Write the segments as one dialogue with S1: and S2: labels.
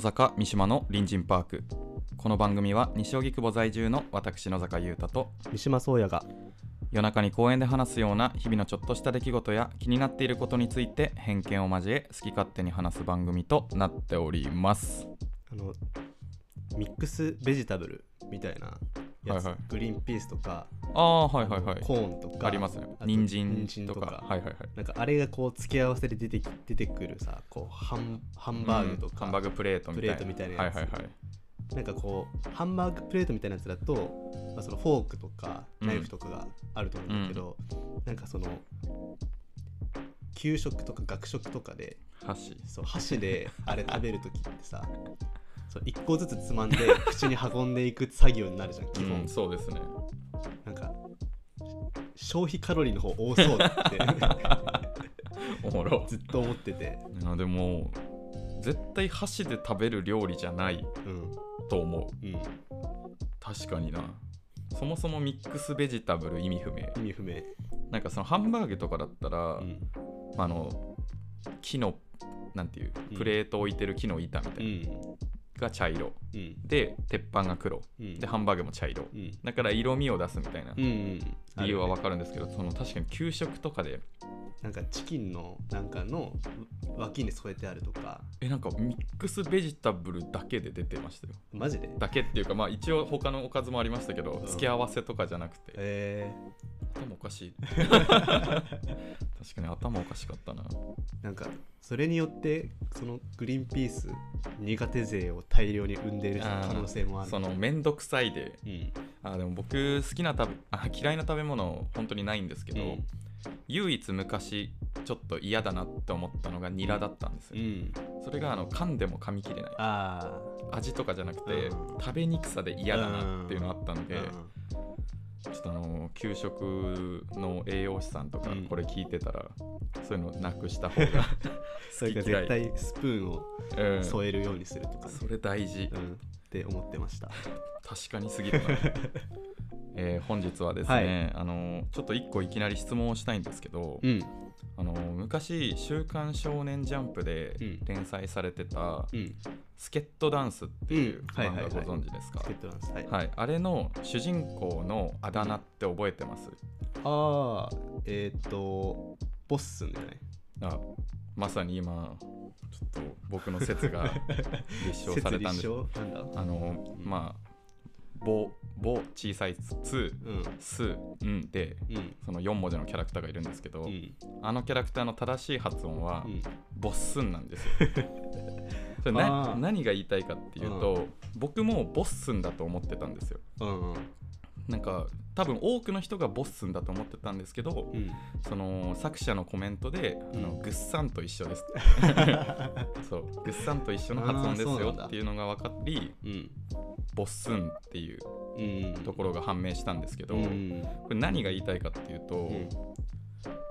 S1: 野坂三島の隣人パーク。この番組は西荻窪在住の私野坂優太と
S2: 三島宗也が
S1: 夜中に公園で話すような日々のちょっとした出来事や気になっていることについて偏見を交え好き勝手に話す番組となっております。
S2: あのミックスベジタブルみたいなやつ、
S1: はいはい。
S2: グリーンピースとか
S1: ああはいはいはい。
S2: コーンとか
S1: ありますね。人参とか。
S2: とか。
S1: はいはいはい。
S2: なんかあれがこう付け合わせで出てき出てくるさこうハンハンバーグとか、
S1: うんハンバーグプレートみたいな。
S2: プレートみたいなやつ。
S1: はいはいはい。
S2: なんかこうハンバーグプレートみたいなやつだと、まあ、そのフォークとか
S1: うん。
S2: ナイフとかがあると思うんだけど、なんかその給食とか学食とかで
S1: 箸。
S2: そう箸であれ 食べるときってさそう1個ずつつまんで口に運んでいく作業になるじゃん基本、
S1: うん、そうですね
S2: 消費カロリーの方多そうって。
S1: おもろ。
S2: ずっと思ってて。
S1: いやでも絶対箸で食べる料理じゃない
S2: うん。
S1: と思う。
S2: うん。
S1: 確かにな。そもそもミックスベジタブル意味不明。
S2: 意味不明。
S1: なんかそのハンバーグとかだったら、
S2: うん。
S1: あの木のなんていう
S2: うん。
S1: プレート置いてる木の板みた
S2: う
S1: いな、
S2: ん。
S1: が茶色
S2: うん。
S1: で鉄板が黒。
S2: うん。
S1: でハンバーグも茶色。
S2: うん。
S1: だから色味を出すみたいな。理由はわ
S2: あるよね
S1: かるんですけど、その確かに給食とかで。
S2: なんかチキンのなんかの脇に添えてあるとか。
S1: えなんかミックスベジタブルだけで出てましたよ。
S2: マジで？
S1: だけっていうかまあ一応他のおかずもありましたけど、
S2: うん。
S1: 付け合わせとかじゃなくて。
S2: え
S1: 頭おかしい。確かに頭おかしかったな。
S2: ー、なんかそれによってそのグリーンピース苦手勢を大量に生んでいる可能性もある。
S1: そのめんどくさいで。
S2: うん。
S1: あでも僕好きな食べ あ嫌いな食べ物本当にないんですけど、
S2: うん。
S1: 唯一昔ちょっと嫌だなって思ったのがニラだったんですよ、
S2: うん。
S1: それがあの噛んでも噛み切れない。
S2: あ
S1: 味とかじゃなくて、
S2: うん。
S1: 食べにくさで嫌だなっていうのあったので、
S2: あ
S1: ちょっとあの給食の栄養士さんとか
S2: うん。
S1: これ聞いてたら、そういうのなくした方が
S2: それか
S1: 好き嫌い
S2: 絶対スプーンを
S1: うん。
S2: 添えるようにするとか。ね、
S1: それ大事。
S2: うん、って思ってました。
S1: 確かにすぎるな、えー本日はですね、あのちょっと一個いきなり質問をしたいんですけど、
S2: うん
S1: あの昔「週刊少年ジャンプ」で
S2: うん。
S1: 連載されてた
S2: うん「
S1: スケットダンス」っていう漫画ご存知ですか？
S2: はい、
S1: はい、あれの主人公のあだ名って覚えてます？
S2: ああえっ、とボッスンじゃな。い
S1: あまさに今ちょっと僕の説が立証されたんです。あのまあ「ぼ」ぼ小さい「つ」
S2: うん「
S1: す」「ん」で
S2: うん。
S1: その4文字のキャラクターがいるんですけど、
S2: うん。
S1: あのキャラクターの正しい発音は
S2: うん「
S1: ボッスン」なんですよ。それ何が言いたいかっていうと、僕もボッスンだと思ってたんですよ。
S2: うん
S1: なんか多分多くの人がボッスンだと思ってたんですけど、
S2: うん。
S1: その作者のコメントで「あの
S2: うん
S1: グッサンと一緒です」そう「グッサンと一緒の発音ですよ」っていうのが分かり
S2: うん。
S1: ボッスンっていう
S2: うん
S1: ところが判明したんですけど、
S2: うん。
S1: これ何が言いたいかっていうと、
S2: うん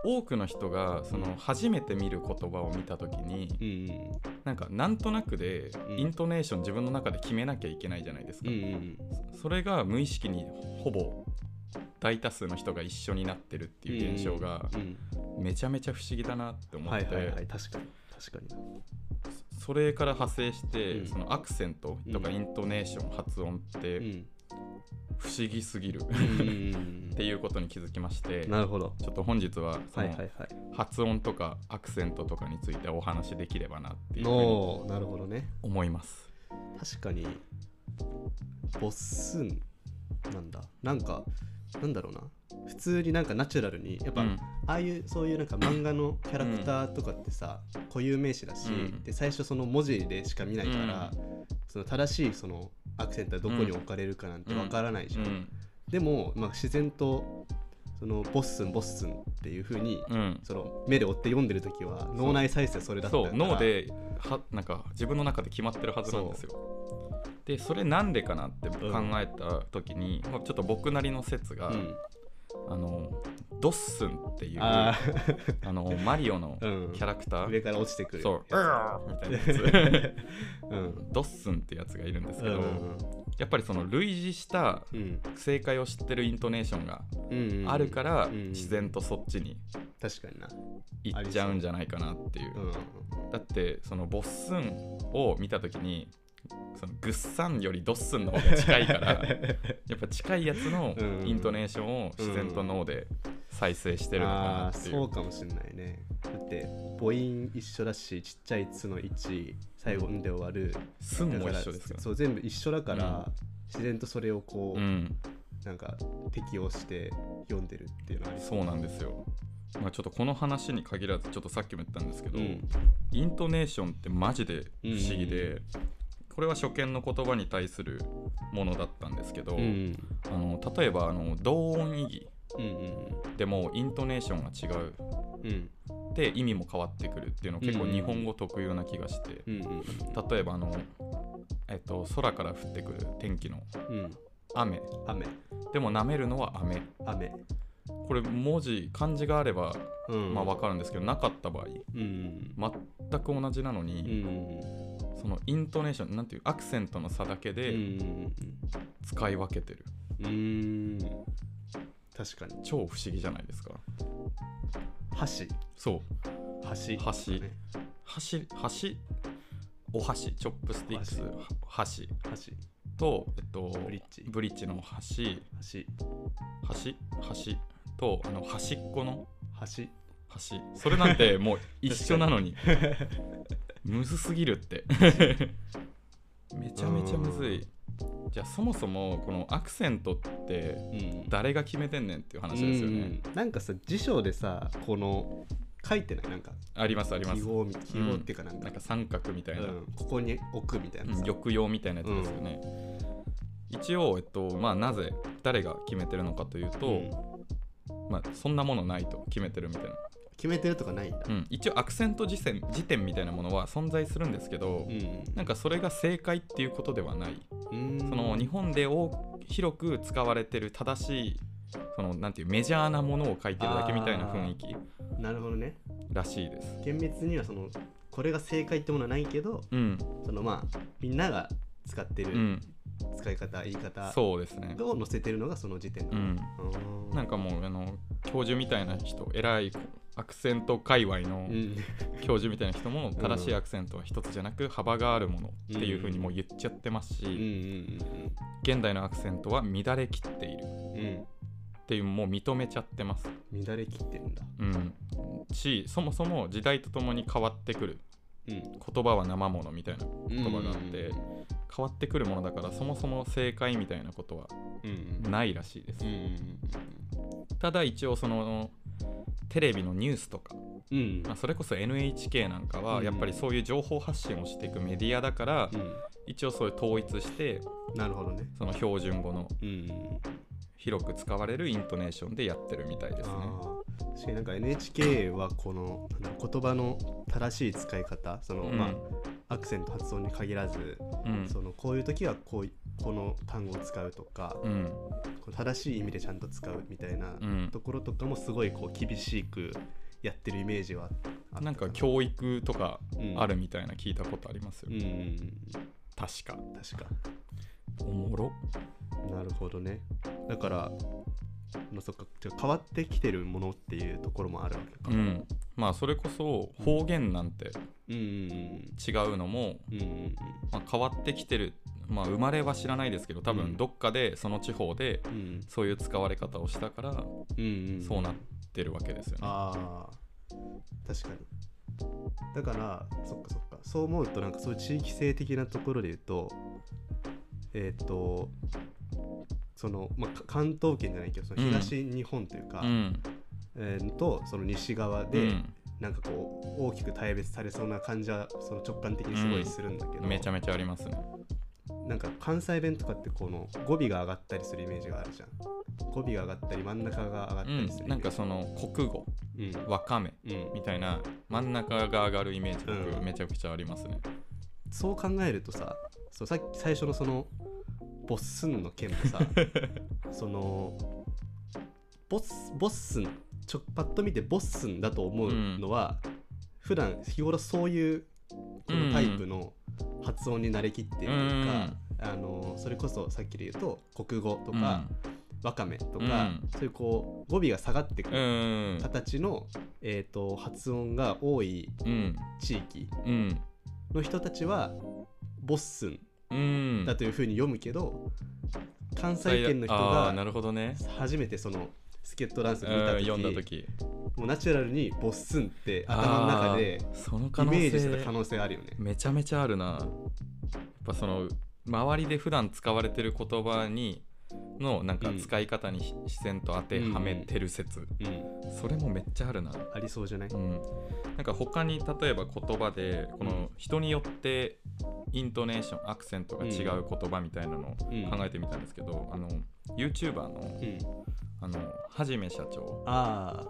S1: 多くの人がその初めて見る言葉を見た時に、
S2: うん
S1: なんかなんとなくで
S2: うん。
S1: イントネーション自分の中で決めなきゃいけないじゃないですか、
S2: うんうん
S1: それが無意識にほぼ大多数の人が一緒になってるっていう現象が
S2: うん
S1: めちゃめちゃ不思議だなって思って、
S2: はいはいはい。確かに。確かに。
S1: それから派生して、
S2: うん。
S1: そのアクセントとか
S2: うん。
S1: イントネーション、発音って
S2: うん
S1: 不思議すぎる、
S2: うん。う ん
S1: っていうことに気づきまして
S2: なるほど。
S1: ちょっと本日はその
S2: はいはいはい。
S1: 発音とかアクセントとかについてお話しできればなっていうふうに
S2: なるほどね。
S1: 思います。
S2: 確かにボッスンなんだ。なんかなんだろうな。普通になんかナチュラルにやっぱ、
S1: うん。
S2: ああいうそういうなんか漫画のキャラクターとかってさ、固有名詞だし、
S1: うん。
S2: で最初その文字でしか見ないから、その正しいそのアクセントはどこに置かれるかなんてわからないじゃん、
S1: うん。
S2: でも、まあ、自然とそのボッスンボッスンっていう風に、
S1: うん、
S2: その目で追って読んでる時は脳内再生はそれだったから。
S1: そう脳ではなんか自分の中で決まってるはずなんですよ。でそれなんでかなって考えた時に、まあ、ちょっと僕なりの説が、
S2: うん
S1: あのドッスンっていう
S2: あ
S1: あのマリオの キャラクター、
S2: 上から落ちてくる。
S1: そう「う
S2: や
S1: ーみたいなや
S2: つ。うん。
S1: つドッスンってやつがいるんですけど、
S2: うん
S1: やっぱりその類似した
S2: うん。
S1: 正解を知ってるイントネーションが
S2: うんうん
S1: あるから
S2: うん
S1: 自然とそっちに
S2: 確かにな。
S1: 行っちゃうんじゃないかなっていう。
S2: うん。
S1: だってそのボッスンを見た時にそのグッサンよりドッスンの方が近いから やっぱ近いやつの
S2: うん。
S1: イントネーションを自然と脳で再生してるのかなっていう。
S2: そうかもしれないね。だって母音一緒だしちっちゃい「つ」の位置最後「ん」で終わる。
S1: スンも
S2: だから
S1: 一緒ですよ
S2: そう全部一緒だから、自然とそれをこう、
S1: うん。
S2: なんか適応して読んでるっていうのはあり
S1: そう。なんですよ。まあちょっとこの話に限らずちょっとさっきも言ったんですけど、
S2: うん。
S1: イントネーションってマジで不思議で、
S2: う
S1: これは初見の言葉に対するものだったんですけど、
S2: うん。
S1: あの例えばあの同音異義でもイントネーションが違う。
S2: うん。
S1: で意味も変わってくるっていうの結構
S2: うん
S1: 日本語特有な気がして、
S2: うんうん
S1: 例えばあの、えっと、空から降ってくる天気の
S2: うん。
S1: 雨。
S2: 雨。
S1: でも舐めるのは雨。
S2: 雨。
S1: これ文字漢字があれば
S2: うん。
S1: まあ分かるんですけどなかった場合
S2: うん
S1: 全く同じなのに、
S2: ん
S1: そのイントネーションなんていうアクセントの差だけ
S2: う
S1: で
S2: ん
S1: 使い分けてる、
S2: うんうん。確かに。
S1: 超不思議じゃないですか。
S2: 箸
S1: そう。
S2: 箸
S1: 箸
S2: ね
S1: 箸箸お箸。チョップスティックス。箸。
S2: 箸。
S1: と、えっと、
S2: ブリッジ。
S1: ブリッジの箸。
S2: 箸
S1: 端端とあの端っこの
S2: 箸
S1: 端それなんてもう一緒なのに むずすぎるって。めちゃめちゃむずい。じゃあそもそもこのアクセントって
S2: うん。
S1: 誰が決めてんねんっていう話ですよね。
S2: うん。なんかさ辞書でさこの書いてない？なんか。
S1: ありますあります。
S2: 記号み記号っていうかなんか,、
S1: なんか三角みたいな、
S2: うん。ここに置くみたいなさ、
S1: うん。抑揚みたいなやつですよね、一応、えっとまあ、なぜ誰が決めてるのかというと、
S2: うん。
S1: まあ、そんなものないと決めてるみたいな
S2: 決めてるとかないんだ。
S1: うん、一応アクセント辞典辞典みたいなものは存在するんですけど、
S2: うん。
S1: なんかそれが正解っていうことではない、
S2: うん。
S1: その日本で多広く使われてる正しいそのなんていうメジャーなものを書いてるだけみたいな雰囲気
S2: なるほどね。
S1: らしいです。
S2: 厳密にはそのこれが正解ってものはないけど
S1: うん。
S2: そのまあみんなが使ってる
S1: うん。
S2: 使い方、言い方
S1: そうですね。
S2: を載せてるのがその時点だ、
S1: うん。
S2: うん
S1: なんかもうあの教授みたいな人偉いアクセント界隈の
S2: うん。
S1: 教授みたいな人も正しいアクセントは一つじゃなく幅があるものっていうふうにもう言っちゃってますし、現代のアクセントは乱れきっている。っていうもう認めちゃってます。
S2: 乱れきってるんだ。
S1: うん、しそもそも時代とともに変わってくる。
S2: うん。
S1: 言葉は生ものみたいな言葉があって、
S2: うん
S1: 変わってくるものだからそもそも正解みたいなことは
S2: うん
S1: ないらしいです、
S2: うん。
S1: ただ一応そのテレビのニュースとか、
S2: うん。
S1: まあ、それこそ NHK なんかは
S2: うん。
S1: やっぱりそういう情報発信をしていくメディアだから、
S2: う
S1: 一応そういう統一して
S2: んなるほどね。
S1: その標準語の
S2: うん
S1: 広く使われるイントネーションでやってるみたいですね。
S2: 確かになんか NHK はこの言葉の正しい使い方その、
S1: うん。
S2: まあアクセント発音に限らず、
S1: うん。
S2: そのこういう時はこういこの単語を使うとか、
S1: うん。
S2: 正しい意味でちゃんと使うみたいな
S1: うん。
S2: ところとかもすごいこう厳しくやってるイメージはあ
S1: なんか教育とか
S2: うん
S1: あるみたいな聞いたことありますよ、
S2: うんうん。
S1: 確か。
S2: 確か。
S1: おもろ。
S2: なるほどね。だからまあそっかじゃあ変わってきてるものっていうところもあるわけか。
S1: うん。まあそれこそ方言なんて違うのも、まあ、変わってきてる。まあ生まれは知らないですけど多
S2: うん。
S1: 分どっかでその地方で
S2: うん。
S1: そういう使われ方をしたからそうなってるわけですよね。
S2: ああ。確かに。だからそっかそっか。そう思うとなんかそういう地域性的なところで言うとえっ、とその、まあ、か関東圏じゃないけどその
S1: うん。
S2: 東日本というか、
S1: うん。
S2: えーとその西側で、
S1: うん。
S2: なんかこう大きく大別されそうな感じはその直感的にすごいするんだけど、
S1: めちゃめちゃありますね。
S2: なんか関西弁とかってこの語尾が上がったりするイメージがあるじゃん。語尾が上がったり真ん中が上がった
S1: うん
S2: りする、
S1: なんかその国語
S2: うん。
S1: わかめ
S2: うん。
S1: みたいな真ん中が上がるイメージ
S2: うん。
S1: 僕めちゃくちゃありますね。
S2: そう考えるとさそうさっき最初のそのボッスンの件もさ そのボッスボッスンちょパッと見てボッスンだと思うのは、普段日頃そういうこのタイプの発音に慣れきってるというか、あのそれこそさっきで言うと国語とか、わかめとか、
S1: うん。
S2: そういうこう語尾が下がってく
S1: う
S2: る
S1: ん
S2: 形の、えー、と発音が多い
S1: うん。
S2: 地域
S1: うん。
S2: の人たちはボッスン
S1: うん
S2: だというふうに読むけど、関西圏の人が
S1: るほどね。
S2: 初めてそのスケットダンス
S1: う
S2: 見た時
S1: ん読んだ時。
S2: もうナチュラルにボッスンって頭の中で
S1: その
S2: イ
S1: 可能
S2: メージしてた可
S1: 性
S2: 能性あるよね。
S1: めちゃめちゃあるな。やっぱその周りで普段使われてる言葉にのなんか
S2: うん
S1: 使い方に自然と当てはめてる説、
S2: うん、
S1: それもめっちゃあるな。
S2: ありそうじゃない、
S1: うん、なんか他に例えば言葉でこの人によってイントネーションアクセントが違う言葉みたいなのを
S2: うん。
S1: 考えてみたんですけど、あの YouTuber の
S2: うん、
S1: あのはじめ社長
S2: あ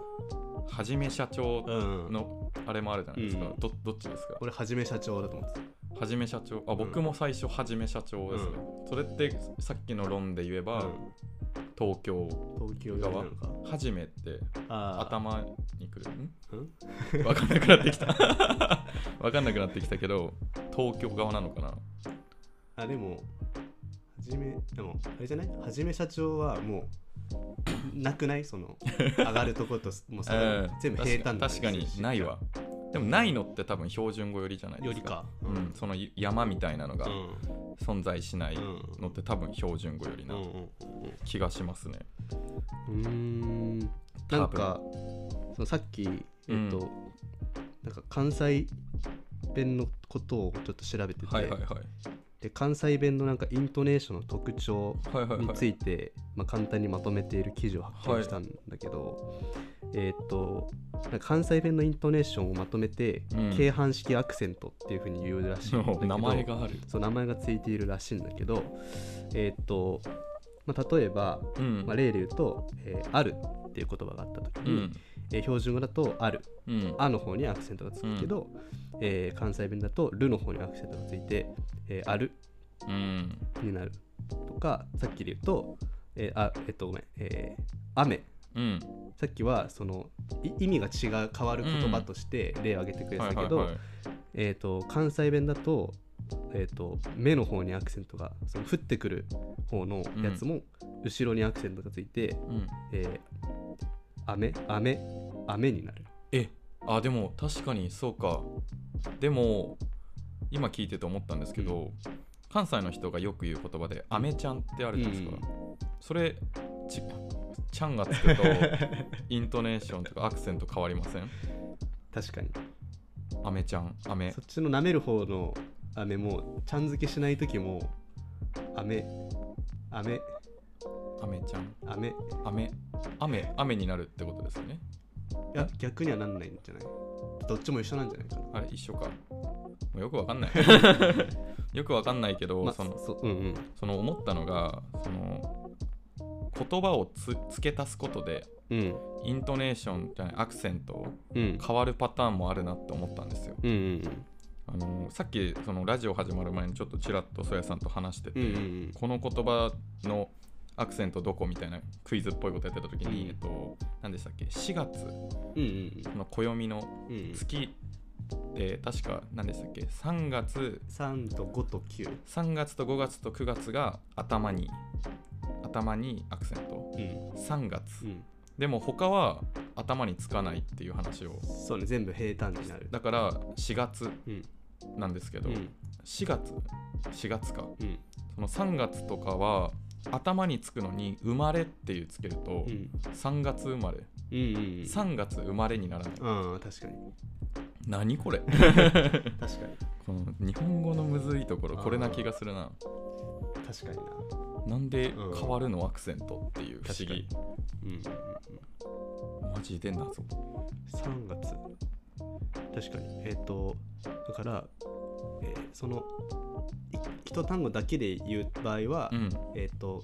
S1: はじめ社長のあれもあるじゃないですか、
S2: うん。
S1: どどっちですか？
S2: 俺はじめ社長だと思って
S1: はじめ社長。あ僕も最初はじめ社長ですね、それってさっきの論で言え
S2: た、
S1: ば、
S2: うん。
S1: 東京。
S2: 東京側。
S1: はじめって頭にくる。
S2: うん？
S1: ん わかんなくなってきた。わかんなくなってきたけど東京側なのかな？
S2: あでもはじめでもあれじゃない？はじめ社長はもうなくない？その上がるとこともうさ、
S1: うん。
S2: 全部平坦
S1: 確かにないわでもないのって多分標準語よりじゃないですか。
S2: よりか。
S1: うん、その山みたいなのが
S2: うん。
S1: 存在しない
S2: うん
S1: のって多分標準語よりな。気がしますね。
S2: うん。なんかそのさっきえっと、
S1: うん
S2: なんか関西弁のことをちょっと調べてて、
S1: はいはいはい
S2: で関西弁のなんかイントネーションの特徴に
S1: はいはいはい。
S2: ついて、まあ、簡単にまとめている記事を発見したんだけど、えーっと関西弁のイントネーションをまとめて、
S1: うん。
S2: 京阪式アクセントっていうふうに言うらしいんだけど
S1: 名前がある。
S2: そう名前がついているらしいんだけどえーっと、まあ、例えば、
S1: うん。
S2: まあ、例で言うと、えーあるっていう言葉があった時に、
S1: うん
S2: えー標準語だとある。
S1: うん。
S2: あの方にアクセントがつくけど、えー関西弁だとるの方にアクセントがついて、えーある。
S1: うん。
S2: になる。とかさっきで言うと、えーあえっとごめん、えー雨。
S1: うん。
S2: さっきはそのい意味が違う変わる言葉として例を挙げてくれてたけど、関西弁だと,、えー、と目の方にアクセントがその降ってくる方のやつも後ろにアクセントがついて、
S1: うん。
S2: えー雨雨雨になる。
S1: えあでも確かにそうか。でも今聞いてて思ったんですけど、関西の人がよく言う言葉で「アメちゃん」ってあるじゃないですか、それちちゃんがつくと イントネーションとかアクセント変わりません？
S2: 確かに。
S1: アメちゃんアメ
S2: そっちの舐める方の雨もちゃん付けしない時も雨雨。
S1: アメちゃん。
S2: 雨。
S1: 雨。雨雨になるってことですよね。
S2: いや逆にはなんないんじゃない？どっちも一緒なんじゃないかな。
S1: あれ一緒か。もうよくわかんない。よくわかんないけど、
S2: まあ
S1: その
S2: そううんうん。
S1: その思ったのがその言葉をつ付け足すことで
S2: うん。
S1: イントネーションじゃないアクセント
S2: うん。
S1: 変わるパターンもあるなって思ったんですよ。
S2: うんうん
S1: あのさっきそのラジオ始まる前にちょっとちらっとそやさんと話してて、
S2: うんうんうん。
S1: この言葉のアクセントどこみたいなクイズっぽいことやってた時に、
S2: うん。
S1: えっと何でしたっけ？4月。の暦の月で確か何でしたっけ？3月。
S2: 3と5と9
S1: 3月と5月と9月が頭に頭にアクセント。
S2: うん。
S1: 3月。
S2: うん。
S1: でも他は頭につかないっていう話を。
S2: そうね全部平坦になる。
S1: だから4月
S2: うん。
S1: なんですけど、
S2: うん。
S1: 4月。4月か。
S2: うん。
S1: その3月とかは頭につくのに生まれっていうつけると
S2: うん。
S1: 3月生まれ。
S2: うんうん
S1: 3月生まれにならない。
S2: ああ確かに。
S1: 何これ？
S2: 確かに。
S1: この日本語のむずいところこれな気がするな。
S2: 確かにな。
S1: なんで
S2: うん。
S1: 変わるのアクセントっていう不思議。
S2: うんうんうん。
S1: マジで謎。
S2: 3月。確かに。えっ、とだから、えーそのい一単語だけで言う場合は、
S1: うん。
S2: えっ、と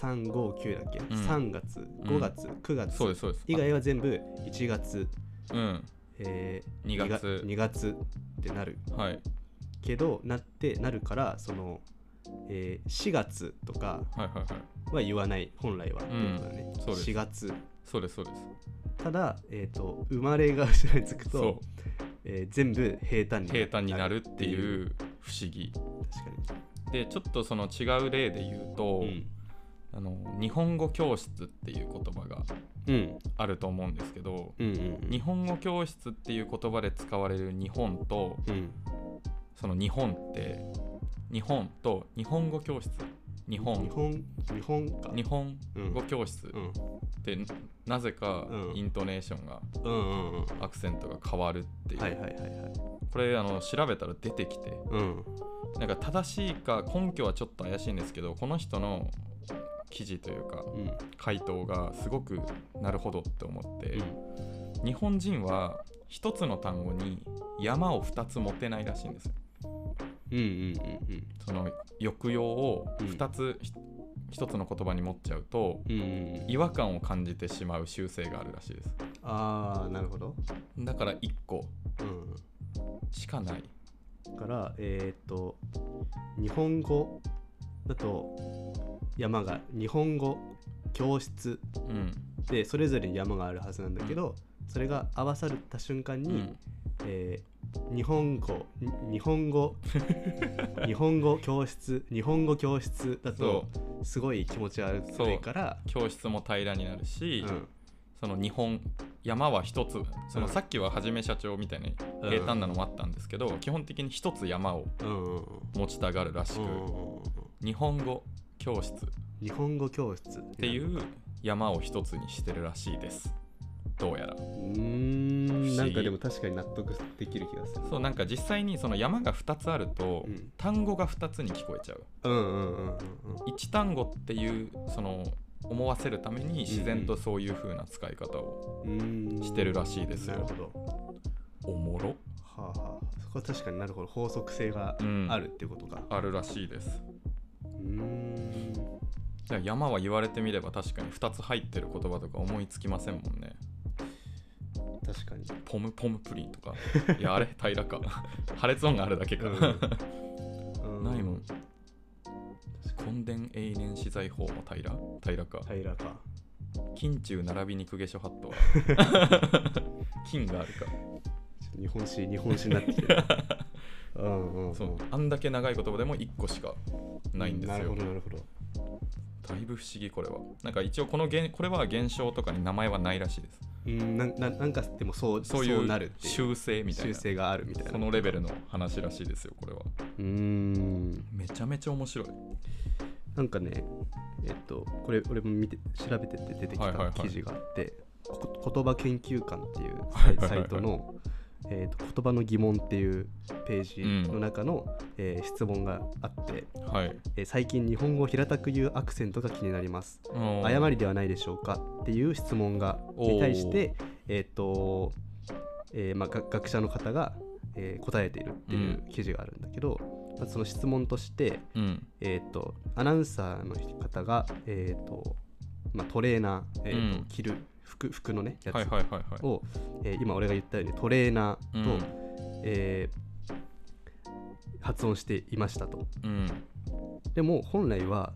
S2: 359だっけ、
S1: ん。
S2: 3月5月、9月
S1: そうです
S2: 以外は全部1月、
S1: うん。
S2: えー、
S1: 2月。
S2: 2月ってなる。
S1: はい。
S2: けどなってなるからその、えー4月とか
S1: はいはいはい。
S2: は言わない本来は。っていうことだね、
S1: そうです。
S2: 4月。
S1: そうですそうです。
S2: ただ、えー、と生まれが後ろにつく
S1: そ
S2: と、えー全部平坦に
S1: う平坦になるっていう不思議。
S2: 確か
S1: でちょっとその違う例で言うと、
S2: に
S1: あの日本語教室っていう言葉が
S2: うんうん。
S1: あると思うんですけど
S2: うんうんうん。
S1: 日本語教室っていう言葉で使われる日本と
S2: うん。
S1: その日本って日本と日本語教室日本。
S2: 日本。日本か。
S1: 日本
S2: うん。
S1: 語教室。
S2: うん。
S1: ってなぜか
S2: うん。
S1: イントネーションがアクセントが変わるっていう、
S2: はいはいはいはい。
S1: これあの調べたら出てきて。
S2: うん。
S1: なんか正しいか根拠はちょっと怪しいんですけどこの人の記事というか
S2: うん。
S1: 回答がすごくなるほどって思って、
S2: うん。
S1: 日本人は一つの単語に山を2つ持てないらしいんですよその抑揚を
S2: うん。
S1: 2つ、ひ一つの言葉に持っちゃうと違和感を感じてしまう習性があるらしいです。
S2: ああなるほど。
S1: だから1個
S2: うん。
S1: しかない。
S2: だからえっ、と日本語だと山が日本語教室
S1: うん。
S2: でそれぞれに山があるはずなんだけど、それが合わさった瞬間に、
S1: うん。
S2: えー日本語に日本語 日本語教室日本語教室だとすごい気持ち悪いから
S1: 教室も平らになるし、
S2: うん。
S1: その日本山は一つその
S2: うん。
S1: さっきははじめ社長みたいに
S2: うん。
S1: 平坦なのもあったんですけど、基本的に一つ山を
S2: うんうんうん。
S1: 持ちたがるらしく、
S2: うんうんうん
S1: 日本語教室。っ
S2: 日本語教室って
S1: いう山を一つにしてるらしいですどうやら。
S2: うーん。なんかでも確かに納得できる気がする。
S1: そうなんか実際にその山が2つあると、
S2: うん。
S1: 単語が2つに聞こえちゃう。
S2: うんうんうんうんうん。
S1: 1単語っていうその思わせるために自然とそういう風な使い方をしてるらしいですよ。
S2: なるほど。
S1: おもろ。
S2: はあはあ。そこは確かになるほど法則性が
S1: うん。
S2: あるっていうことか。
S1: あるらしいです。
S2: うーん。
S1: 山は言われてみれば確かに2つ入ってる言葉とか思いつきませんもんね
S2: 確かに。
S1: ポムポムプリンとか。いや あれ平らか。破裂音があるだけか、
S2: うん。
S1: ないもん。根伝永年資材法も平？ら平らか。
S2: 平らか。
S1: 金中並びに公家諸法度は？金があるか。
S2: 日本史日本史になってきてる。うんうんうん。
S1: そう。あんだけ長い言葉でも1個しかないんです
S2: なる
S1: よ
S2: ほどなるほど。
S1: だいぶ不思議これは。なんか一応この現これは現象とかに名前はないらしいです
S2: うんなななんかでもそう
S1: そういう
S2: なるっていう
S1: 修正みたいな
S2: 修正があるみたいな
S1: そのレベルの話らしいですよこれは
S2: うん
S1: めちゃめちゃ面白い
S2: なんかねえっとこれ俺も見て調べてて出てきた記事があって、こ言葉研究館っていう
S1: はいはいはい
S2: サイトの、えーと言葉の疑問っていうページの中の、えー質問があって、
S1: はい。
S2: えー最近日本語を平たく言うアクセントが気になります。
S1: 誤
S2: 誤りではないでしょうかっていう質問がに対してえっ、と、えーまあ、が学者の方が、えー答えているっていう記事があるんだけど、まあその質問として、
S1: うん。
S2: えー、とアナウンサーの方が、えーとまあ、トレーナー、えーと
S1: うん。
S2: 着る服服のねやつ。
S1: はいはいはいはい。
S2: を、えー今俺が言ったようにトレーナーと、
S1: うん。
S2: えー発音していましたと。
S1: うん。
S2: でも本来は、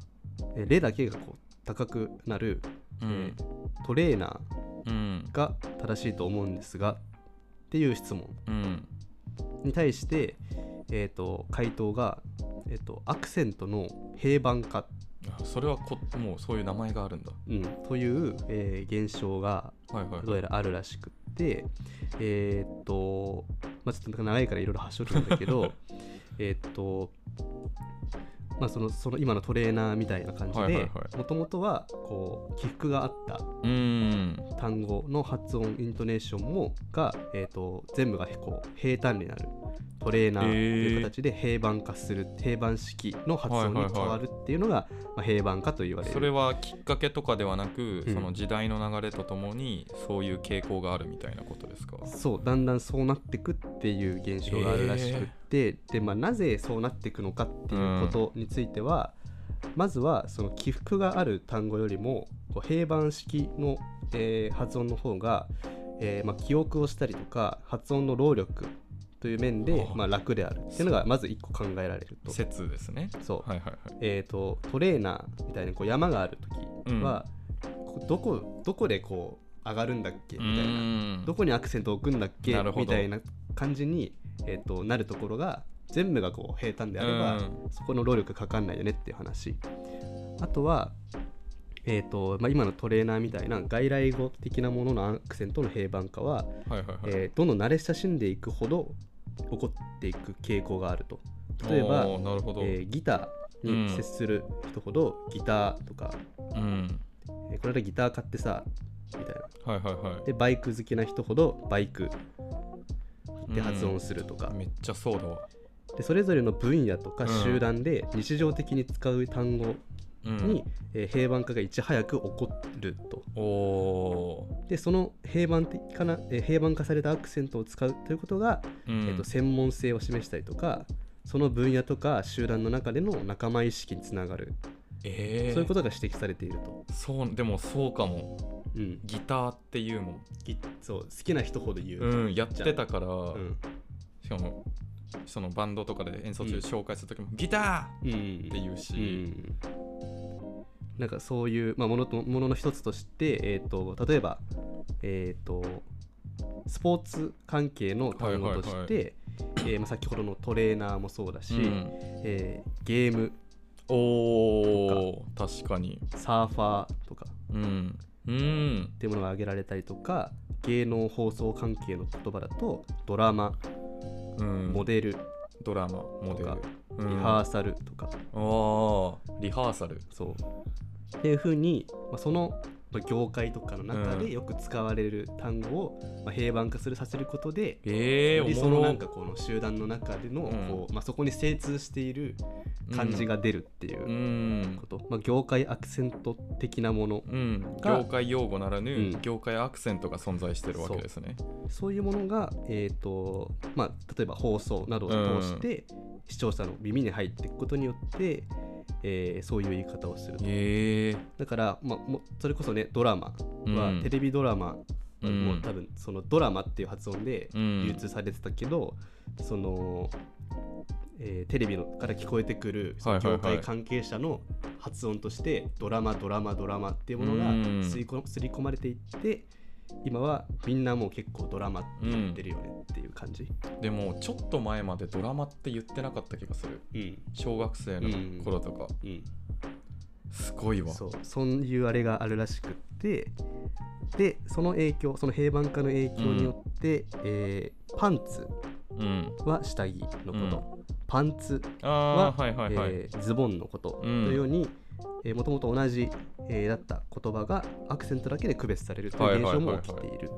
S2: えーレだけがこう高くなる、
S1: うん。
S2: えートレーナ
S1: うん。
S2: ーが正しいと思うんですがっていう質問。
S1: うん。
S2: に対して、えー、と回答が、えー、とアクセントの平板化
S1: あそれはこもうそういう名前があるんだ。
S2: うん、という、えー現象がどうやらあるらしくって、えーっと、まあ、ちょっと長いからいろいろはしょるんだけど、えーっと、まあ、そのその今のトレーナーみたいな感じでもともとはこう起伏があった
S1: うん。
S2: 単語の発音イントネーションもが、えーっと全部がこう平坦になるトレーナーっていう形で平板化する、平板式の発音に変わるっていうのが、まあ、平板化と言われる。
S1: それはきっかけとかではなく、
S2: うん。
S1: その時代の流れとともにそういう傾向があるみたいなことですか？
S2: そうだんだんそうなってくっていう現象があるらしくって、で、まあ、なぜそうなっていくのかっていうことについては、まずはその起伏がある単語よりもこう平板式の、えー発音の方が、えーまあ、記憶をしたりとか発音の労力という面で
S1: は、あ
S2: まあ、楽である。っていうのがまず一個考えられる。と。
S1: 説ですね。
S2: そう。
S1: はいはいはい。
S2: えー、とトレーナーみたいなこう山がある時は、こうどこどこでこ上がるんだっけ？
S1: う
S2: みたいな。どこにアクセントを置くんだっけ？みたいな感じに、えー、となるところが全部がこう平坦であれば、
S1: うん。
S2: そこの労力かかんないよねっていう話。あとは、えーとまあ、今のトレーナーみたいな外来語的なもののアクセントの平板化は、えーどんどん慣れ親しんでいくほど起こっていく傾向があると。例えば、えーギターに接する人ほどギターとか、
S1: うん。
S2: えーこれでギター買ってさみたいな。
S1: はいはいはい。
S2: でバイク好きな人ほどバイクで発音するとか、
S1: めっちゃそうだわ、
S2: でそれぞれの分野とか
S1: うん
S2: 集団で日常的に使う単語
S1: うん、
S2: に、えー平板化がいち早く起こると。でその平板的かな、えー平板化されたアクセントを使うということが、
S1: うん。
S2: えー、と専門性を示したりとかその分野とか集団の中での仲間意識につながる、
S1: えー、
S2: そういうことが指摘されていると、
S1: そうでもそうかも。
S2: うん、
S1: ギターっていうもん。
S2: ぎそう好きな人ほど言う、
S1: うんやってたから、
S2: うん。
S1: しかもそのバンドとかで演奏中
S2: うん。
S1: 紹介する時も、ギタ
S2: うん、
S1: ーって言うし、
S2: うんなんかそういう、まあ、ものとものの一つとして、えー、と例えば、えー、とスポーツ関係の単語として、先ほどのトレーナーもそうだし、
S1: うん。
S2: えーゲーム。
S1: おー確かに。
S2: サーファーとか。
S1: うん。うん。
S2: っていうものが挙げられたりとか芸能放送関係の言葉だとドラマ。
S1: うん。
S2: モデル、
S1: ドラマモデル
S2: リハーサルとか、
S1: あー。リハーサル。
S2: そう。っていうふうに、まあ、そのまあ業界とかの中
S1: うん。
S2: でよく使われる単語を、まあ、平板化するさせることで、
S1: えー、
S2: そのなんかこの集団の中での
S1: うん。
S2: こう、まあ、そこに精通している感じが出るっていう
S1: うん。
S2: こと、まあ、業界アクセント的なもの
S1: うん、
S2: が
S1: 業界用語ならぬ、
S2: うん。
S1: 業界アクセントが存在してるわけですね。
S2: そういうものが、えーとまあ、例えば放送などを通して、視聴者の耳に入っていくことによって、えーそういう言い方をする
S1: え
S2: だから、まあ、もそれこそねドラマは、
S1: うん。
S2: テレビドラマ
S1: うん
S2: もう多分そのドラマっていう発音で
S1: うん。
S2: 流通されてたけど、その、えーテレビのから聞こえてくる業界関係者の発音として、ドラマドラマドラマっていうものが
S1: うん。
S2: 吸いり込まれていって今はみんなもう結構ドラマって言ってるよねっていう感じ。
S1: でもちょっと前までドラマって言ってなかった気がする。
S2: うん。
S1: 小学生の頃とか、
S2: うん。
S1: すごいわ。
S2: そう。そういうあれがあるらしくって。でその影響その平板化の影響によって、えーパンツ
S1: うん。
S2: は下着のこと、パンツ
S1: あ
S2: は、
S1: あはいはいはい、
S2: えーズボンのこと。
S1: うん。
S2: のようにもともと同じ、えーだった言葉がアクセントだけで区別されるという現象も起きている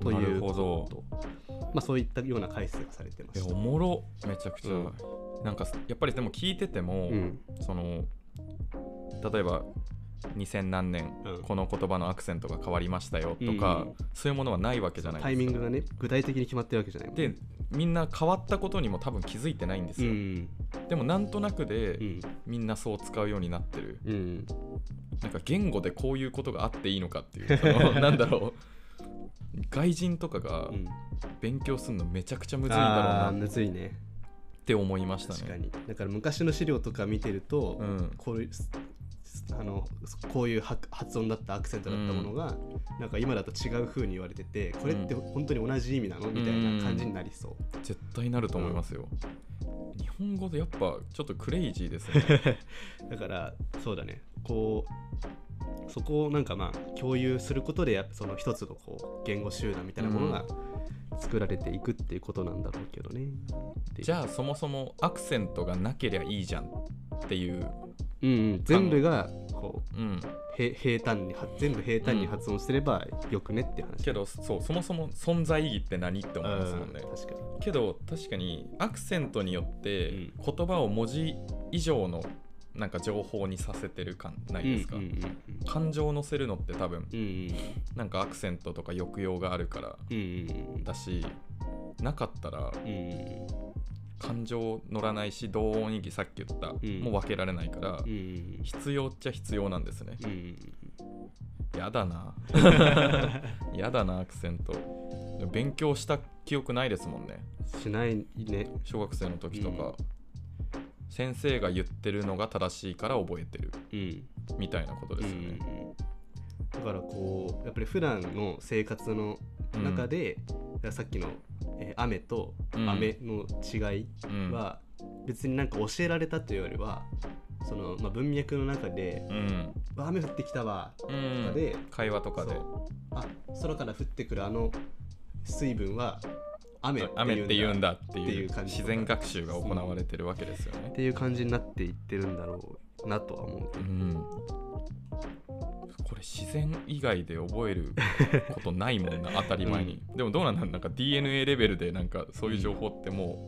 S2: と
S1: な
S2: いうこと。まあ、そういったような解説がされてま
S1: え
S2: す
S1: おもろ。めちゃくちゃ、
S2: うん。
S1: なんかやっぱりでも聞いてても、
S2: うん。
S1: その例えば2000何年、
S2: うん。
S1: この言葉のアクセントが変わりましたよとか、
S2: うん
S1: そういうものはないわけじゃない
S2: タイミングがね具体的に決まってるわけじゃない
S1: でみんな変わったことにも多分気づいてないんですよ、
S2: うん
S1: でもなんとなくで、
S2: うん。
S1: みんなそう使うようになってる。
S2: うん。
S1: なんか言語でこういうことがあっていいのかっていう。そのなんだろう。外人とかが
S2: うん。
S1: 勉強するのめちゃくちゃむずいだろうなっ
S2: むずいね。
S1: て思いましたね。
S2: 確かに。だから昔の資料とか見てると、
S1: うん。
S2: こあのこういうは発音だったアクセントだったものが、なんか今だと違う風に言われててこれって本当に同じ意味なの？みたいな感じになりそう、
S1: 絶対なると思いますよ、日本語でやっぱちょっとクレイジーですね。
S2: だからそうだね。こうそこをなんかまあ共有することでやっぱその一つのこう言語集団みたいなものが作られていくっていうことなんだろうけどね。
S1: じゃあそもそもアクセントがなけりゃいいじゃんっていう、
S2: うんうん、全部がこう
S1: うん、
S2: へ平坦には全部平坦に発音すればよくねって話。
S1: けどそうそもそも存在意義って何って思いますもんね。
S2: うん確かに。
S1: けど確かにアクセントによって
S2: うん。
S1: 言葉を文字以上のなんか情報にさせてる感ないですか、
S2: うんうん
S1: 感情を乗せるのって多分
S2: うんうん
S1: なんかアクセントとか抑揚があるから
S2: うんうん
S1: だしなかったら
S2: うんうん
S1: 感情乗らないし同音異義さっき言った、
S2: ん。
S1: もう分けられないから、
S2: うん。うん
S1: 必要っちゃ必要なんですね。
S2: うん。うん
S1: やだな。やだなアクセント。勉強した記憶ないですもんね。
S2: しないね。
S1: 小学生の時とか、先生が言ってるのが正しいから覚えてる。
S2: うん。
S1: みたいなことですよね、
S2: だからこうやっぱり普段の生活の中で、さっきの、えー雨と
S1: うん
S2: 雨の違い
S1: うん。
S2: は別になんか教えられたというよりはその、まあ、文脈の中で
S1: うん「
S2: わ雨降ってきたわ」
S1: う
S2: とか
S1: ん。
S2: で、
S1: 会話とかで。
S2: あ空から降ってくるあの水分は雨って
S1: 雨って言うん
S2: だ
S1: だってい
S2: いうう感じ
S1: 自然学習が行われてるわけですよね。
S2: っていう感じになっていってるんだろうなとは思う。
S1: うんこれ自然以外で覚える ことないもんな当たり前に、でもどうなんだろうなんか DNA レベルでなんかそういう情報っても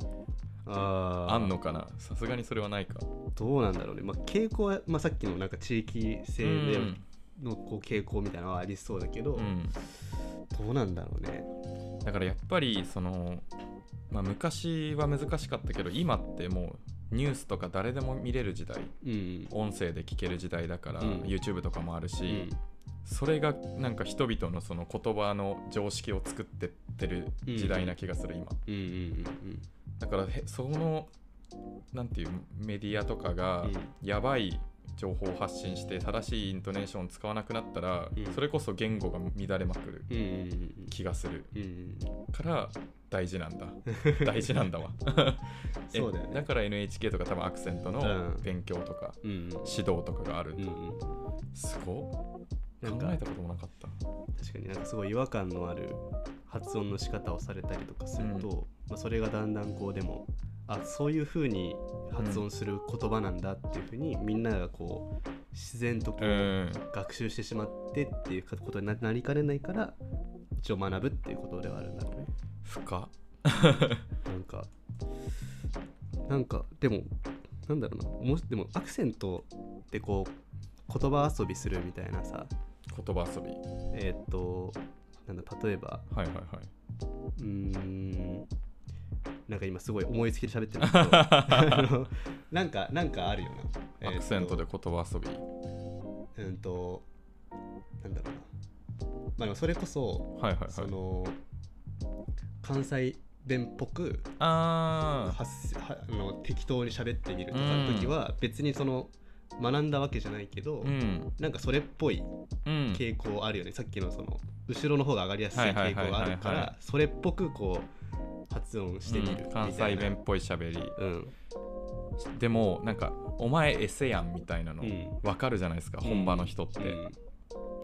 S1: う
S2: あ
S1: んのかな？さすがにそれはないか。
S2: どうなんだろうね、まあ、傾向は、まあ、さっきのなんか地域性で
S1: うん。
S2: のこう傾向みたいなのはありそうだけど、
S1: うん。
S2: どうなんだろうね。
S1: だからやっぱりその、まあ、昔は難しかったけど今ってもうニュースとか誰でも見れる時代。
S2: うん。
S1: 音声で聞ける時代だから、
S2: うん。
S1: YouTube とかもあるし、
S2: うん。
S1: それがなんか人々のその言葉の常識を作ってってる時代な気がする今。だからへそのなんていうメディアとかが
S2: うん。
S1: やばい情報を発信して正しいイントネーションを使わなくなったら、
S2: うん。
S1: それこそ言語が乱れまくる
S2: うん。うんうん
S1: 気がする。
S2: うん。うん
S1: から大事なんだ。大事なんだわ。え
S2: そうだよね。
S1: から NHK とか多分アクセントの
S2: うん。
S1: 勉強とか
S2: うん。
S1: 指導とかがある
S2: うんうん。
S1: すごっ。考えたこともなかった。
S2: 確かになんかすごい違和感のある発音の仕方をされたりとかすると、まあ、それがだんだんこうでもあそういう風に発音する言葉なんだっていう風にみんながこう自然とこ
S1: う
S2: うん。学習してしまってっていうことにななりかねないから一応学ぶっていうことではあるんだろうね。
S1: 深
S2: なんかなんかでもなんだろうな。もしでもアクセントでこう言葉遊びするみたいなさ
S1: 言葉遊び。
S2: えーっとなんだ例えば
S1: はいはいはい。う
S2: ーんなんか今すごい思いつきで喋ってるけど。なんかなんかあるよな。
S1: アクセントで言葉遊び。
S2: とうんとなんだろうな。まあでもそれこそ、
S1: はいはいはい。
S2: その関西弁っぽく
S1: あ
S2: あの適当に喋ってみるとかの時は別にその学んだわけじゃないけど、
S1: ーうん。
S2: なんかそれっぽい
S1: うん。
S2: 傾向あるよね、さっきのその後ろの方が上がりやすい傾
S1: はいはいはい
S2: 向があるからそれっぽくこう発音してみる
S1: うん。関西弁っぽい喋り。
S2: うん。
S1: でもなんか「お前エセやん」みたいなの
S2: うん。
S1: わかるじゃないですか、本場の人って、
S2: うん。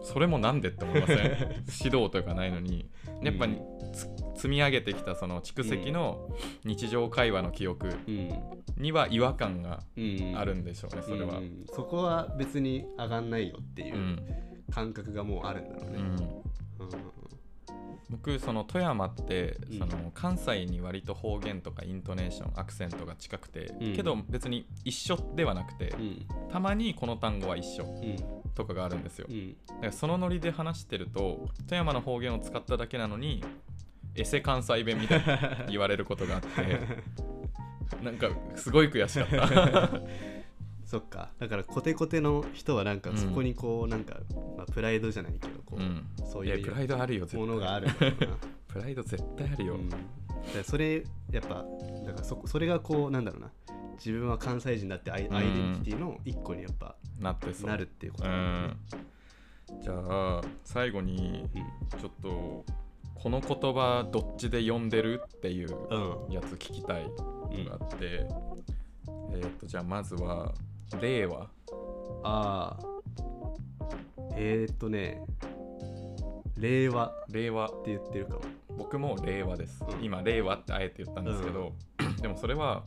S1: それもなんでって思いません？指導とかないのに。やっぱ積み上げてきたその蓄積の日常会話の記憶
S2: うん。
S1: には違和感が
S2: うん。
S1: あるんでしょうね、それは、
S2: うん。そこは別に上がんないよっていううん。感覚がもうあるんだろうね、
S1: うん。
S2: うん
S1: 僕その富山って、
S2: うん。
S1: その関西に割と方言とかイントネーションアクセントが近くて、
S2: うん。
S1: けど別に一緒ではなくて、
S2: うん。
S1: たまにこの単語は一緒
S2: うん。
S1: とかがあるんですよ、
S2: うん。
S1: だからそのノリで話してると富山の方言を使っただけなのにエセ関西弁みたいな言われることがあって なんかすごい悔しかった
S2: そっか。だからコテコテの人はなんか
S1: うん。
S2: そこにこうなんか、まあ、プライドじゃないけどこう、
S1: うん。
S2: そういう
S1: プライドあるよ
S2: ものがある
S1: プライド絶対あるよ、
S2: うん、だそれやっぱだからそそれがこうなんだろうな。自分は関西人だってアイデンティティの一個にやっぱ
S1: なって
S2: なるっていうこと
S1: う
S2: なんだ
S1: ん。じゃあ最後に
S2: ね
S1: ちょっとこの言葉どっちで読んでるっていう
S2: うんうん
S1: やつ聞きたいのがあって、えーっとじゃあまずは令和？
S2: ああ。えー、っとね。令和。っ
S1: 令和。
S2: て言ってるかも。
S1: 僕も令和です、
S2: うん。
S1: 今令和ってあえて言ったんですけど、でもそれは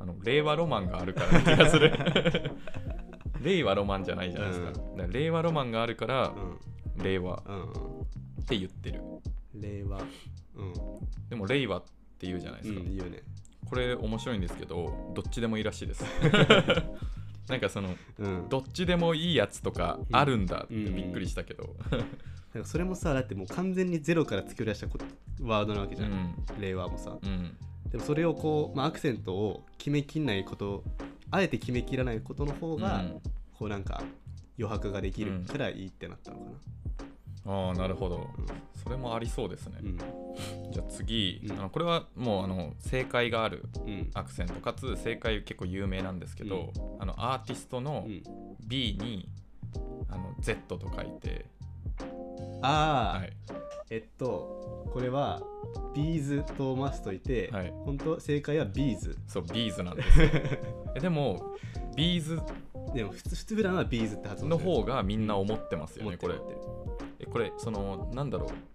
S1: あの令和ロマンがあるからな気がする。令和ロマンじゃないじゃないですか,、
S2: うん。
S1: だから令和ロマンがあるから
S2: う
S1: 令和っ
S2: んうん
S1: て言ってる。
S2: うん令和。うん。
S1: でも令和って言うじゃないで
S2: う
S1: すか、
S2: ね。
S1: これ面白いんですけどどっちでもいいらしいです なんかその
S2: うん。
S1: どっちでもいいやつとかあるんだって
S2: うん。
S1: びっくりしたけど、
S2: なんかそれもさだってもう完全にゼロから作り出したこワードなわけじゃん、
S1: うん。
S2: 令和もさ。
S1: うん。
S2: でもそれをこう、まあ、アクセントを決めきんないことあえて決めきらないことの方が、
S1: うん。
S2: こうなんか余白ができるくらいいいってなったのか
S1: ああなるほど。
S2: な
S1: それもありそうですね、
S2: うん。
S1: じゃあ次、
S2: うん。
S1: あのこれはもうあの正解がある
S2: うん。
S1: アクセントかつ正解結構有名なんですけど、あのアーティストの
S2: うん。
S1: B にあの Z と書いて
S2: ああ、
S1: はい。
S2: えっとこれはビーズと思わせといて、
S1: はい。
S2: 本当正解はビーズ。
S1: そうビーズなんです でもビーズ
S2: でも普通普通普段はビーズって発音
S1: の方がみんな思ってますよ
S2: 思
S1: ねこれ。これそのなんだろう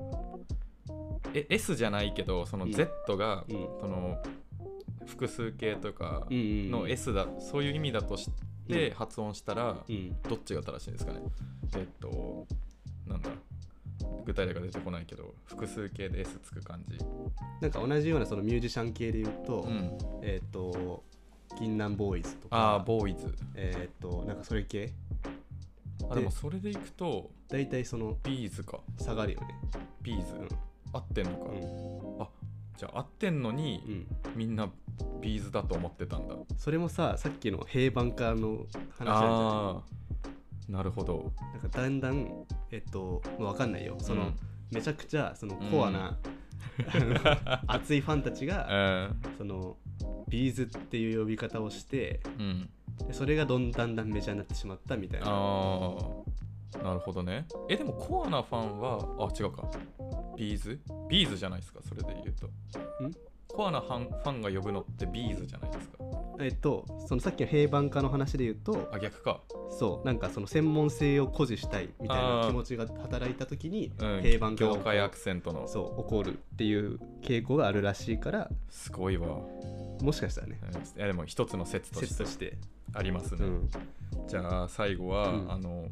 S1: え S じゃないけどその
S2: うん。
S1: Z が、
S2: うん。
S1: その複数形とかの S だ、そういう意味だとして発音したら、
S2: うん。
S1: どっちが正しいんですかね？えっとなんだ具体例が出てこないけど複数形で S つく感じ。
S2: なんか同じようなそのミュージシャン系で言うと、
S1: うん。
S2: えっ、と銀杏ボーイズとか
S1: ああボーイズ。
S2: えっ、となんかそれ系？
S1: あでもそれでいくと
S2: 大体その
S1: ビーズか。
S2: 下がるよね。
S1: ビーズ、
S2: うん
S1: 合ってんのか、
S2: うん。
S1: じゃあ合ってんのに、
S2: うん。
S1: みんなビーズだと思ってたんだ。
S2: それもささっきの平板化の話なん
S1: ああなるほど。
S2: なんかだんだんえっともう分かんないよ。その、
S1: うん。
S2: めちゃくちゃそのコアな、熱いファンたちが、
S1: え
S2: そのビーズっていう呼び方をしてそれがどんだんだんメジャーになってしまったみたいな。
S1: ああなるほどね。えでもコアなファンはあ違うかビーズ？ビーズじゃないですかそれで言うと。
S2: ん？
S1: コアなファンファンが呼ぶのってビーズじゃないですか。
S2: えっとそのさっきの平板化の話で言うと
S1: あ逆か。
S2: そうなんかその専門性を誇示したいみたいな気持ちが働いた時に
S1: うん
S2: 平板化が
S1: 業界アクセントの。
S2: そう起こるっていう傾向があるらしいから。
S1: すごいわ、
S2: もしかしたらね。
S1: うん。いやでも一つの説として
S2: 説として、
S1: ありますね、
S2: うん。
S1: じゃあ最後は、
S2: うん。
S1: あの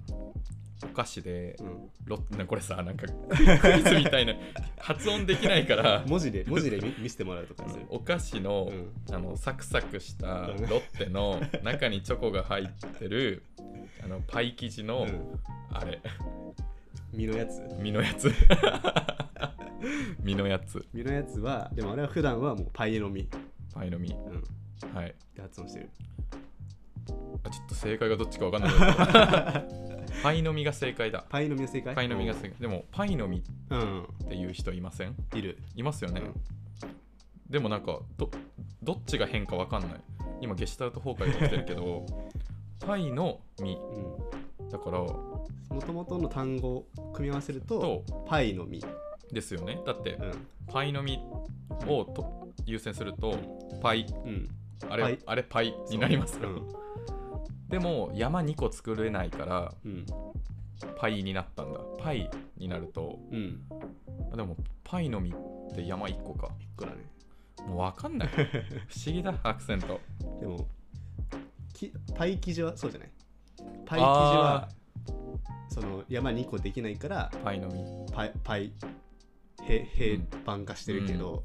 S1: お菓子で
S2: うん、
S1: ロッなこれさなんか クイズみたいな発音できないから。
S2: 文字で文字で見見せてもらうとかする。
S1: お菓子の,、
S2: うん。
S1: あのサクサクしたロ
S2: うん。
S1: ッテの中にチョコが入ってるあのパイ生地の、
S2: うん。
S1: あれ。
S2: 身のやつ。
S1: 身のやつ。身のやつ。
S2: 身のやつはでもあれは普段はもうパイの実、
S1: パイの実。
S2: うん、
S1: はい。
S2: で発音してる。
S1: あちょっと正解がどっちかわかんない。けどパイの実が正解だ。
S2: パイの実の正解？
S1: パイの実が正解。でもパイの実
S2: うん
S1: っていう人いません？
S2: いる。
S1: いますよね、
S2: うん。
S1: でもなんかどどっちが変かわかんない。今ゲシュタルト崩壊が起きてるけど パイの実。
S2: うん。
S1: だから
S2: もともとの単語を組み合わせると
S1: と
S2: パイの実、
S1: ですよね。だって
S2: うん。
S1: パイの実をと優先するとパイ。
S2: うん、
S1: あれ
S2: パイ。
S1: あれパイになりますよ、
S2: う。ん。
S1: でも山2個作れないから
S2: うん。
S1: パイになったんだ。パイになると
S2: うん。
S1: あでもパイの実って山1個か。
S2: 一個だね
S1: もう分かんない。不思議だアクセント。
S2: でもきパイ生地はそうじゃない？パイ生地はその山2個できないから
S1: パイの実。
S2: パイパイへ平板化してるけど、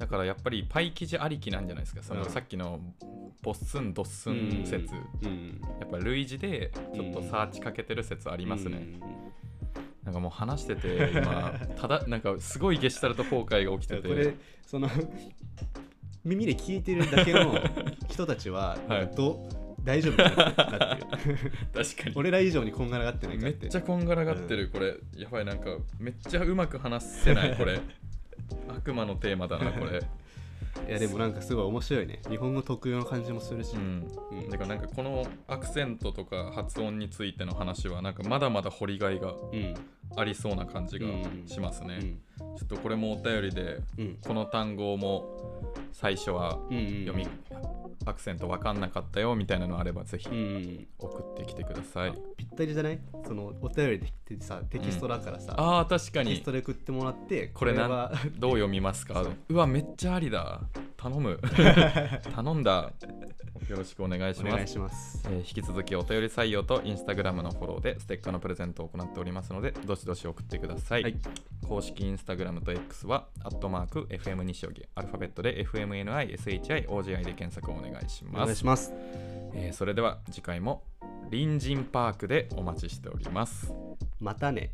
S1: だからやっぱりパイ生地ありきなんじゃないですか。その
S2: うん
S1: さっきのボッスンドッスン説、
S2: うん。
S1: やっぱ類似でちょっとサーチかけてる説ありますね、なんかもう話してて今ただなんかすごいゲシュタルト崩壊が起きてて。
S2: うんこれその耳で聞いてるだけの人たちは
S1: はい。
S2: ど大丈夫かなってなってる
S1: 確かに。
S2: 俺ら以上にこんがらがってないか
S1: め
S2: って
S1: っちゃこんがらがってる、これやばいなんかめっちゃうまく話せないこれ悪魔のテーマだなこれ。
S2: いやでもなんかすごい面白いね。日本語特有の感じもするし、
S1: うん。
S2: うん。
S1: だからなんかこのアクセントとか発音についての話はなんかまだまだ掘りがいが
S2: うん
S1: ありそうな感じが
S2: うん。
S1: しますね、
S2: うん。
S1: ちょっとこれもお便りで
S2: うん。
S1: この単語も最初は
S2: うんうん。
S1: 読み、アクセント分かんなかったよみたいなのあればぜひ
S2: うんうん。
S1: 送ってきてください、
S2: ぴったりじゃない？そのお便りでさテキストだからさ、
S1: ああ確か
S2: テキス
S1: に
S2: トで送ってもらって
S1: これ
S2: は
S1: どう読みますか？うわめっちゃありだ。頼む。頼んだよろしくお願いし
S2: お願い
S1: ます
S2: します。
S1: えー引き続きお便り採用とインスタグラムのフォローでステッカーのプレゼントを行っておりますのでどしどし送ってください、
S2: はい
S1: 公式インスタグラムと X はアットマーク FM 西荻アルファベットで FMNISHIOGI で検索をお願いし
S2: お
S1: ます。
S2: 願いします。
S1: えーそれでは次回も隣人パークでお待ちしております。
S2: またね